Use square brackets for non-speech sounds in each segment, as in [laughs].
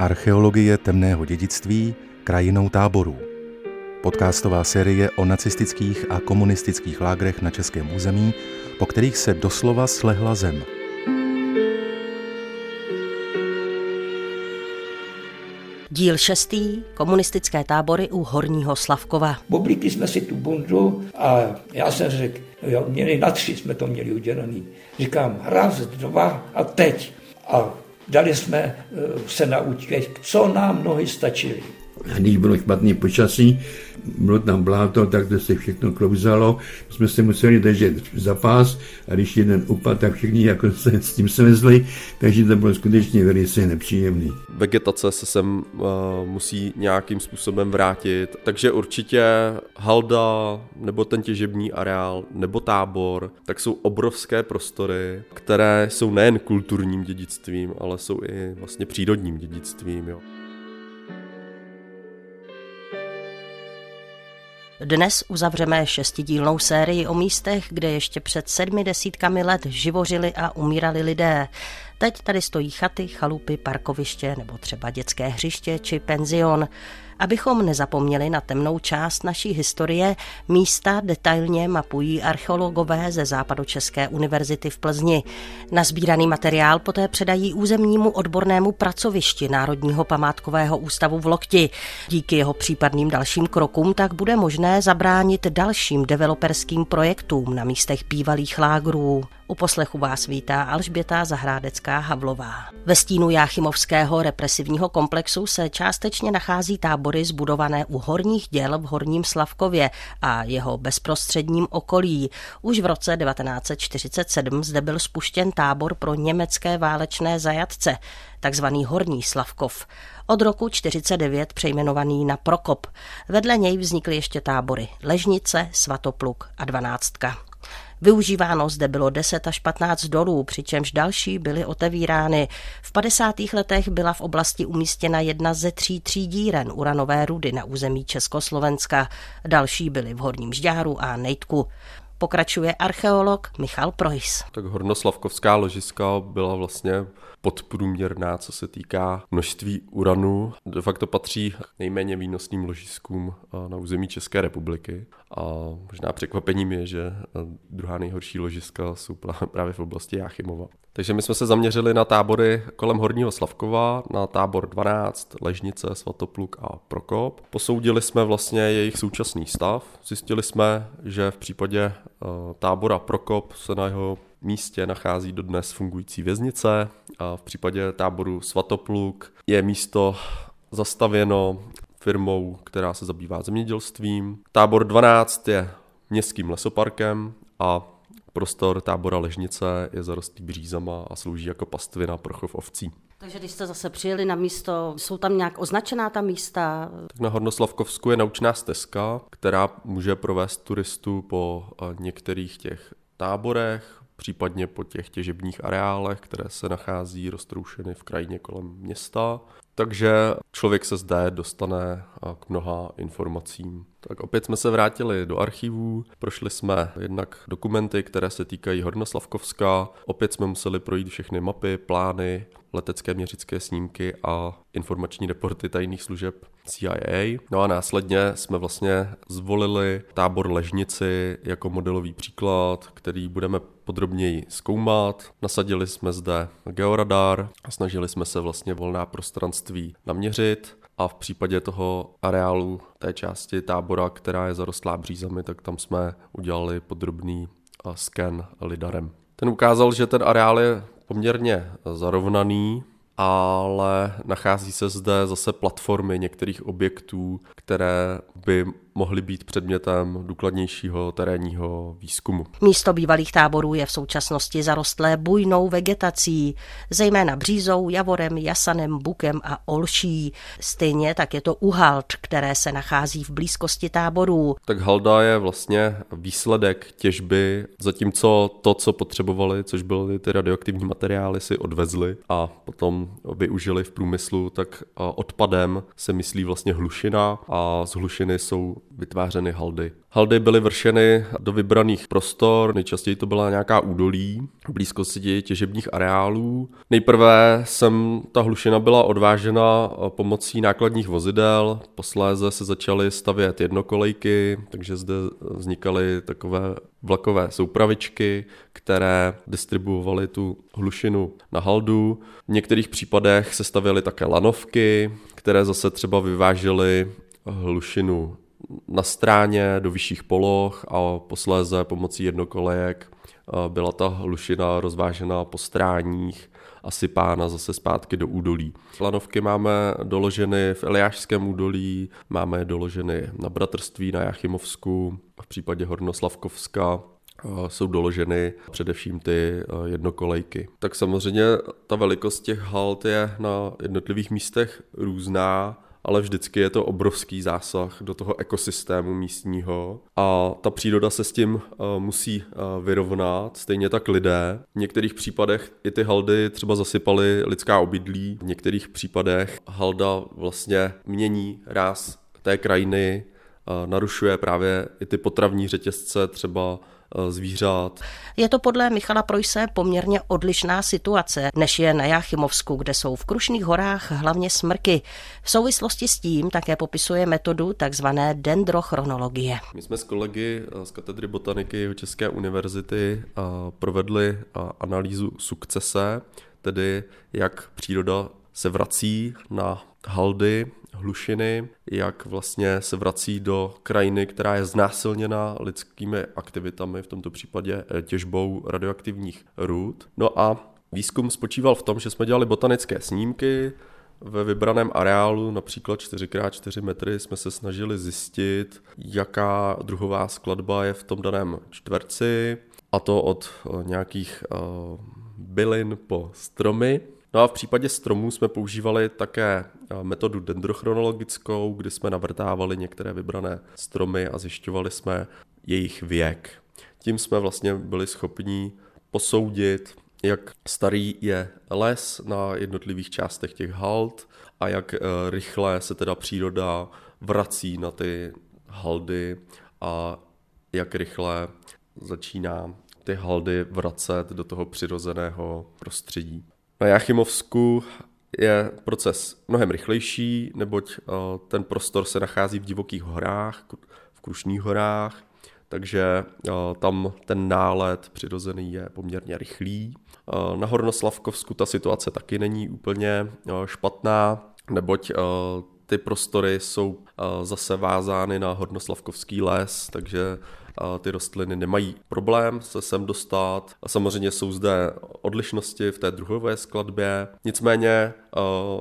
Archeologie temného dědictví krajinou táborů. Podcastová série o nacistických a komunistických lágrech na českém území, po kterých se doslova slehla zem. Díl šestý. Komunistické tábory u Horního Slavkova. Oblíkli jsme si tu bundu a já jsem řekl, jo, měli na tři jsme to měli udělaný. Říkám, raz, dva a teď. A dali jsme eh, se na útěk, co nám nohy stačily. A když bylo špatný počasí, bylo tam bláto, tak to se všechno klouzalo. Jsme se museli držet za pás a když jeden upad, tak všichni jako se s tím svezli, takže to bylo skutečně velice nepříjemný. Vegetace se sem uh, musí nějakým způsobem vrátit, takže určitě halda nebo ten těžební areál nebo tábor, tak jsou obrovské prostory, které jsou nejen kulturním dědictvím, ale jsou i vlastně přírodním dědictvím. Jo. Dnes uzavřeme šestidílnou sérii o místech, kde ještě před sedmi desítkami let živořili a umírali lidé. Teď tady stojí chaty, chalupy, parkoviště nebo třeba dětské hřiště či penzion. Abychom nezapomněli na temnou část naší historie, místa detailně mapují archeologové ze Západočeské univerzity v Plzni. Nazbíraný materiál poté předají územnímu odbornému pracovišti Národního památkového ústavu v Lokti. Díky jeho případným dalším krokům tak bude možné zabránit dalším developerským projektům na místech bývalých lágrů. U poslechu vás vítá Alžběta Zahrádecká Havlová. Ve stínu Jáchymovského represivního komplexu se částečně nachází tábory zbudované u horních děl v Horním Slavkově a jeho bezprostředním okolí. Už v roce 1947 zde byl spuštěn tábor pro německé válečné zajatce, takzvaný Horní Slavkov od roku 49 přejmenovaný na Prokop. Vedle něj vznikly ještě tábory Ležnice, Svatopluk a Dvanáctka. Využíváno zde bylo 10 až 15 dolů, přičemž další byly otevírány. V 50. letech byla v oblasti umístěna jedna ze tří třídíren uranové rudy na území Československa. Další byly v Horním Žďáru a Nejtku pokračuje archeolog Michal Projs. Tak hornoslavkovská ložiska byla vlastně podprůměrná, co se týká množství uranu. De facto patří nejméně výnosným ložiskům eh, na území České republiky. A možná překvapením je, že eh, druhá nejhorší ložiska jsou [laughs] právě v oblasti Jáchymova. Takže my jsme se zaměřili na tábory kolem Horního Slavkova, na tábor 12, Ležnice, Svatopluk a Prokop. Posoudili jsme vlastně jejich současný stav. Zjistili jsme, že v případě eh, tábora Prokop se na jeho místě nachází dodnes fungující věznice. A v případě táboru Svatopluk je místo zastavěno firmou, která se zabývá zemědělstvím. Tábor 12 je městským lesoparkem a prostor tábora Ležnice je zarostlý břízama a slouží jako pastvina pro chov ovcí. Takže když jste zase přijeli na místo, jsou tam nějak označená ta místa? Tak na Hornoslavkovsku je naučná stezka, která může provést turistu po eh, některých těch táborech, případně po těch těžebních areálech, které se nachází roztroušeny v krajině kolem města. Takže člověk se zde dostane k mnoha informacím. Tak opět jsme se vrátili do archivů, prošli jsme jednak dokumenty, které se týkají Hornoslavkovska, opět jsme museli projít všechny mapy, plány, letecké měřické snímky a informační reporty tajných služeb CIA. No a následně jsme vlastně zvolili tábor Ležnici jako modelový příklad, který budeme podrobněji zkoumat. Nasadili jsme zde georadar a snažili jsme se vlastně volná prostranství naměřit a v případě toho areálu té části tábora, která je zarostlá břízami, tak tam jsme udělali podrobný sken lidarem. Ten ukázal, že ten areál je poměrně zarovnaný, ale nachází se zde zase platformy některých objektů, které by mohly být předmětem důkladnějšího terénního výzkumu. Místo bývalých táborů je v současnosti zarostlé bujnou vegetací, zejména břízou, javorem, jasanem, bukem a olší. Stejně tak je to uhalt, které se nachází v blízkosti táborů. Tak halda je vlastně výsledek těžby, zatímco to, co potřebovali, což byly ty radioaktivní materiály, si odvezli a potom využili v průmyslu, tak odpadem se myslí vlastně hlušina a z hlušiny jsou vytvářeny haldy. Haldy byly vršeny do vybraných prostor, nejčastěji to byla nějaká údolí blízkosti těžebních areálů. Nejprve sem ta hlušina byla odvážena pomocí nákladních vozidel, posléze se začaly stavět jednokolejky, takže zde vznikaly takové vlakové soupravičky, které distribuovaly tu hlušinu na haldu. V některých případech se stavěly také lanovky, které zase třeba vyvážely hlušinu na stráně do vyšších poloh a posléze pomocí jednokolejek byla ta hlušina rozvážena po stráních a sypána zase zpátky do údolí. Lanovky máme doloženy v Eliášském údolí, máme je doloženy na Bratrství na Jachimovsku, v případě Hornoslavkovska jsou doloženy především ty jednokolejky. Tak samozřejmě ta velikost těch halt je na jednotlivých místech různá, ale vždycky je to obrovský zásah do toho ekosystému místního a ta příroda se s tím uh, musí uh, vyrovnat, stejně tak lidé. V některých případech i ty haldy třeba zasypaly lidská obydlí, v některých případech halda vlastně mění ráz té krajiny, uh, narušuje právě i ty potravní řetězce třeba Eh, zvířat. Je to podle Michala Projse poměrně odlišná situace, než je na Jáchymovsku, kde jsou v Krušných horách hlavně smrky. V souvislosti s tím také popisuje metodu takzvané dendrochronologie. My jsme s kolegy eh, z katedry botaniky České univerzity eh, provedli analýzu sukcese, tedy jak příroda se vrací na haldy hlušiny, jak vlastně se vrací do krajiny, která je znásilněna lidskými aktivitami, v tomto případě eh, těžbou radioaktivních rud. No a výzkum spočíval v tom, že jsme dělali botanické snímky, ve vybraném areálu, například 4x4 metry, jsme se snažili zjistit, jaká druhová skladba je v tom daném čtverci, a to od eh, nějakých uh, bylin po stromy. No a v případě stromů jsme používali také eh, metodu dendrochronologickou, kdy jsme navrtávali některé vybrané stromy a zjišťovali jsme jejich věk. Tím jsme vlastně byli schopni posoudit, jak starý je les na jednotlivých částech těch halt a jak eh, rychle se teda příroda vrací na ty haldy a jak rychle začíná ty haldy vracet do toho přirozeného prostředí. Na Jachimovsku je proces mnohem rychlejší, neboť eh, ten prostor se nachází v divokých horách, v Krušných horách, takže eh, tam ten nálet přirozený je poměrně rychlý. Eh, na Hornoslavkovsku ta situace taky není úplně špatná, neboť ty prostory jsou zase vázány na Hornoslavkovský les, takže ty rostliny nemají problém se sem dostat. A samozřejmě jsou zde odlišnosti v té druhové skladbě. Nicméně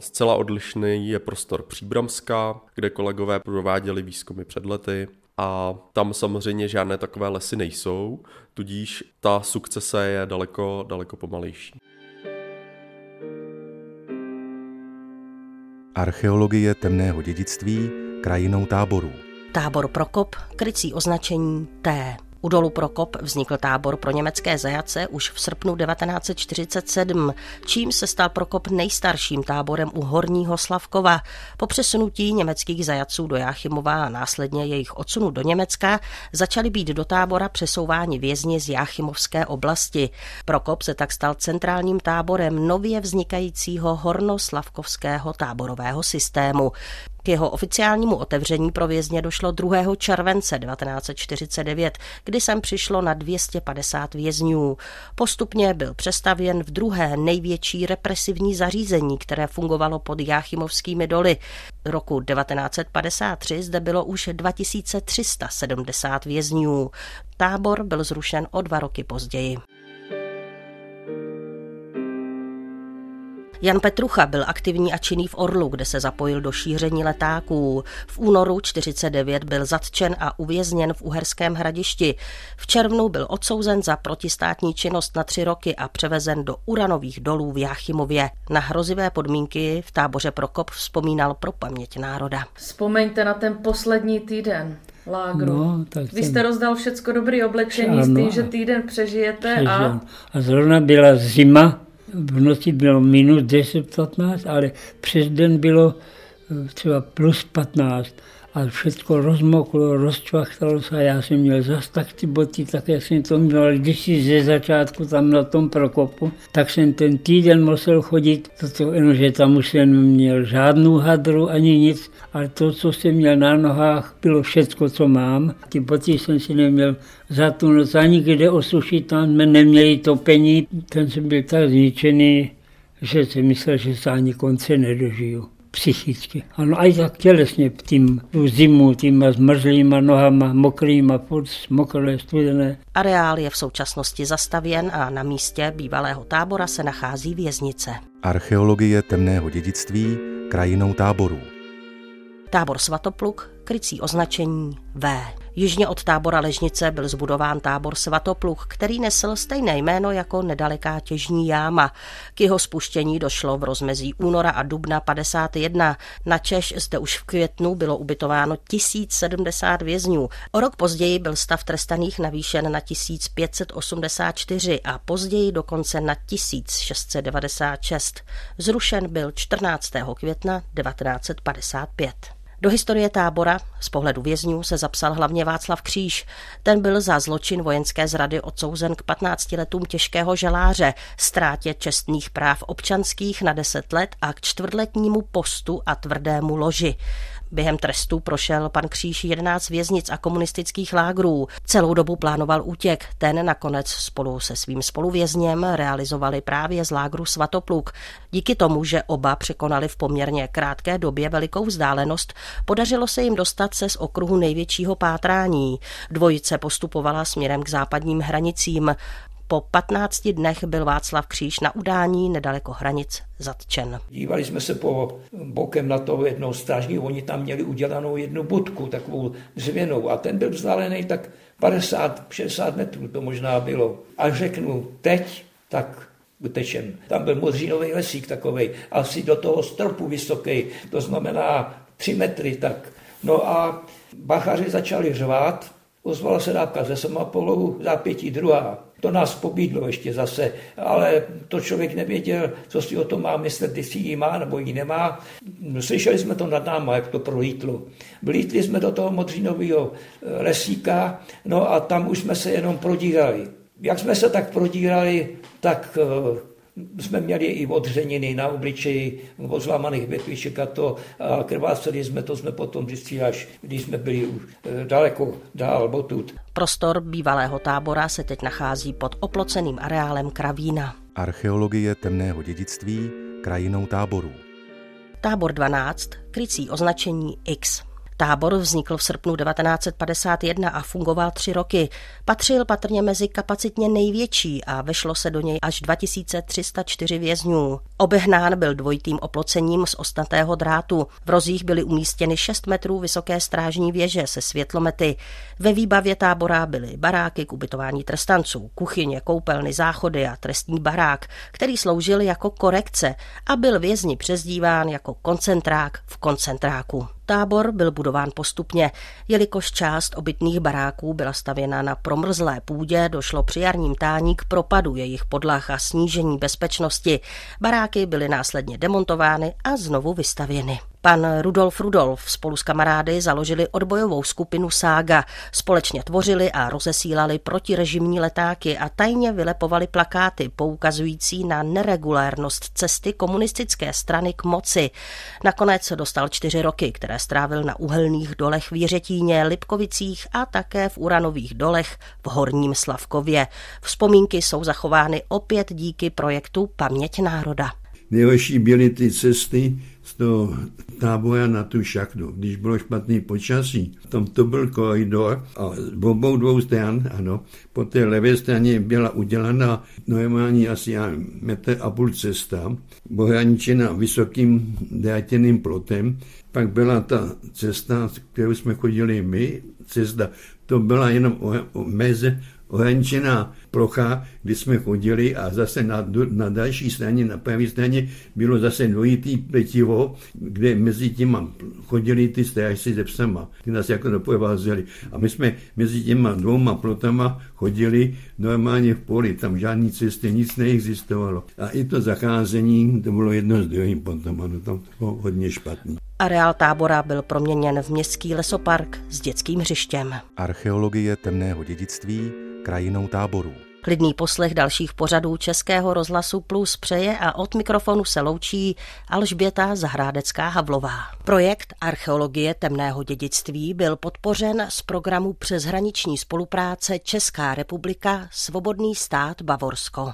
zcela odlišný je prostor Příbramska, kde kolegové prováděli výzkumy před lety a tam samozřejmě žádné takové lesy nejsou, tudíž ta sukcese je daleko, daleko pomalejší. Archeologie temného dědictví krajinou táborů. Tábor Prokop, krycí označení T. U dolu Prokop vznikl tábor pro německé zajace už v srpnu 1947, čím se stal Prokop nejstarším táborem u Horního Slavkova. Po přesunutí německých zajaců do Jáchymova a následně jejich odsunu do Německa začaly být do tábora přesouváni vězni z Jáchymovské oblasti. Prokop se tak stal centrálním táborem nově vznikajícího hornoslavkovského táborového systému. K jeho oficiálnímu otevření pro vězně došlo 2. července 1949, kdy sem přišlo na 250 vězňů. Postupně byl přestavěn v druhé největší represivní zařízení, které fungovalo pod Jáchymovskými doly. Roku 1953 zde bylo už 2370 vězňů. Tábor byl zrušen o dva roky později. Jan Petrucha byl aktivní a činný v Orlu, kde se zapojil do šíření letáků. V únoru 49 byl zatčen a uvězněn v Uherském hradišti. V červnu byl odsouzen za protistátní činnost na tři roky a převezen do uranových dolů v Jáchymově. Na hrozivé podmínky v táboře Prokop vzpomínal pro paměť národa. Vzpomeňte na ten poslední týden lágru. No, tak Vy jste rozdal všecko dobrý oblečení ano, s tím, že týden přežijete přežil. a... A zrovna byla zima, v noci bylo minus 10-15, ale přes den bylo eh, třeba plus 15. a všechno rozmoklo, rozčvachtalo se a já jsem měl zas tak ty boty, tak jak jsem to měl když ze začátku tam na tom prokopu, tak jsem ten týden musel chodit, toto, že tam už jsem měl žádnou hadru ani nic, ale to, co jsem měl na nohách, bylo všecko, co mám. Ty boty jsem si neměl za tu noc ani kde osušit, tam jsme neměli topení, ten jsem byl tak zničený, že jsem myslel, že se ani konce nedožiju psychicky. Ano, aj tak tělesně tím tu zimu, těma zmrzlýma nohama, mokrýma, furt mokré, studené. Areál je v současnosti zastavěn a na místě bývalého tábora se nachází věznice. Archeologie temného dědictví krajinou táborů. Tábor Svatopluk, krycí označení V. Jižně od tábora Ležnice byl zbudován tábor Svatopluk, který nesl stejné jméno jako nedaleká těžní jáma. K jeho spuštění došlo v rozmezí února a dubna 51. Na Češ zde už v květnu bylo ubytováno 1070 vězňů. O rok později byl stav trestaných navýšen na 1584 a později dokonce na 1696. Zrušen byl 14. května 1955. Do historie tábora z pohledu vězňů se zapsal hlavně Václav Kříž. Ten byl za zločin vojenské zrady odsouzen k 15 letům těžkého želáře, ztrátě čestných práv občanských na 10 let a k čtvrtletnímu postu a tvrdému loži. Během trestu prošel pan Kříž 11 věznic a komunistických lágrů. Celou dobu plánoval útěk. Ten nakonec spolu se svým spoluvězněm realizovali právě z lágru Svatopluk. Díky tomu, že oba překonali v poměrně krátké době velikou vzdálenost, podařilo se jim dostat se z okruhu největšího pátrání. Dvojice postupovala směrem k západním hranicím. Po 15 dnech byl Václav Kříž na udání nedaleko hranic zatčen. Dívali jsme se po bokem na to jednou strážní, oni tam měli udělanou jednu budku, takovou dřevěnou a ten byl vzdálený tak 50-60 metrů, to možná bylo. A řeknu, teď tak utečem. Tam byl modřínový lesík takový, asi do toho stropu vysoký, to znamená 3 metry tak. No a bachaři začali řvát, ozvala se dávka ze Somapolu, zápětí druhá. To nás pobídlo ještě zase, ale to člověk nevěděl, co si o tom má myslet, jestli ji má nebo ji nemá. Slyšeli jsme to nad náma, jak to prolítlo. Vlítli jsme do toho modřínového eh, lesíka, no a tam už jsme se jenom prodírali. Jak jsme se tak prodírali, tak eh, jsme měli i odřeniny na obličeji, od zlámaných větviček a to a krváceli jsme, to jsme potom zjistili, až když jsme byli už eh, daleko dál botud. Prostor bývalého tábora se teď nachází pod oploceným areálem Kravína. Archeologie temného dědictví krajinou táborů. Tábor 12, krycí označení X. Tábor vznikl v srpnu 1951 a fungoval tři roky. Patřil patrně mezi kapacitně největší a vešlo se do něj až 2304 vězňů. Obehnán byl dvojitým oplocením z ostatného drátu. V rozích byly umístěny 6 metrů vysoké strážní věže se světlomety. Ve výbavě tábora byly baráky k ubytování trestanců, kuchyně, koupelny, záchody a trestní barák, který sloužil jako korekce a byl vězni přezdíván jako koncentrák v koncentráku. Tábor byl budován postupně, jelikož část obytných baráků byla stavěna na promrzlé půdě, došlo při jarním tání k propadu jejich podlah a snížení bezpečnosti. Baráky byly následně demontovány a znovu vystavěny. Pan Rudolf Rudolf spolu s kamarády založili odbojovou skupinu Sága. Společně tvořili a rozesílali protirežimní letáky a tajně vylepovali plakáty poukazující na neregulérnost cesty komunistické strany k moci. Nakonec dostal čtyři roky, které strávil na uhelných dolech v Jiřetíně, Lipkovicích a také v uranových dolech v Horním Slavkově. Vzpomínky jsou zachovány opět díky projektu Paměť národa. Nejhorší byly ty cesty toho tábora na tu šachtu. Když bylo špatný počasí, tam to byl koridor a z obou dvou stran, ano, po té levé straně byla udělána normální asi metr a půl cesta, ohraničena vysokým drátěným plotem. Pak byla ta cesta, kterou jsme chodili my, cesta, to byla jenom meze ohraničená plocha, kdy jsme chodili a zase na, na další straně, na pravé straně bylo zase dvojitý pletivo, kde mezi těma chodili ty strážci se psama, ty nás jako doprovázeli. A my jsme mezi těma dvouma plotama chodili normálně v poli, tam žádný cesty, nic neexistovalo. A i to zacházení, to bylo jedno s druhým potom, ano, tam to bylo hodně špatný. Areál tábora byl proměněn v městský lesopark s dětským hřištěm. Archeologie temného dědictví krajinou táborů. Klidný poslech dalších pořadů Českého rozhlasu Plus přeje a od mikrofonu se loučí Alžběta Zahrádecká Havlová. Projekt Archeologie temného dědictví byl podpořen z programu přeshraniční spolupráce Česká republika Svobodný stát Bavorsko.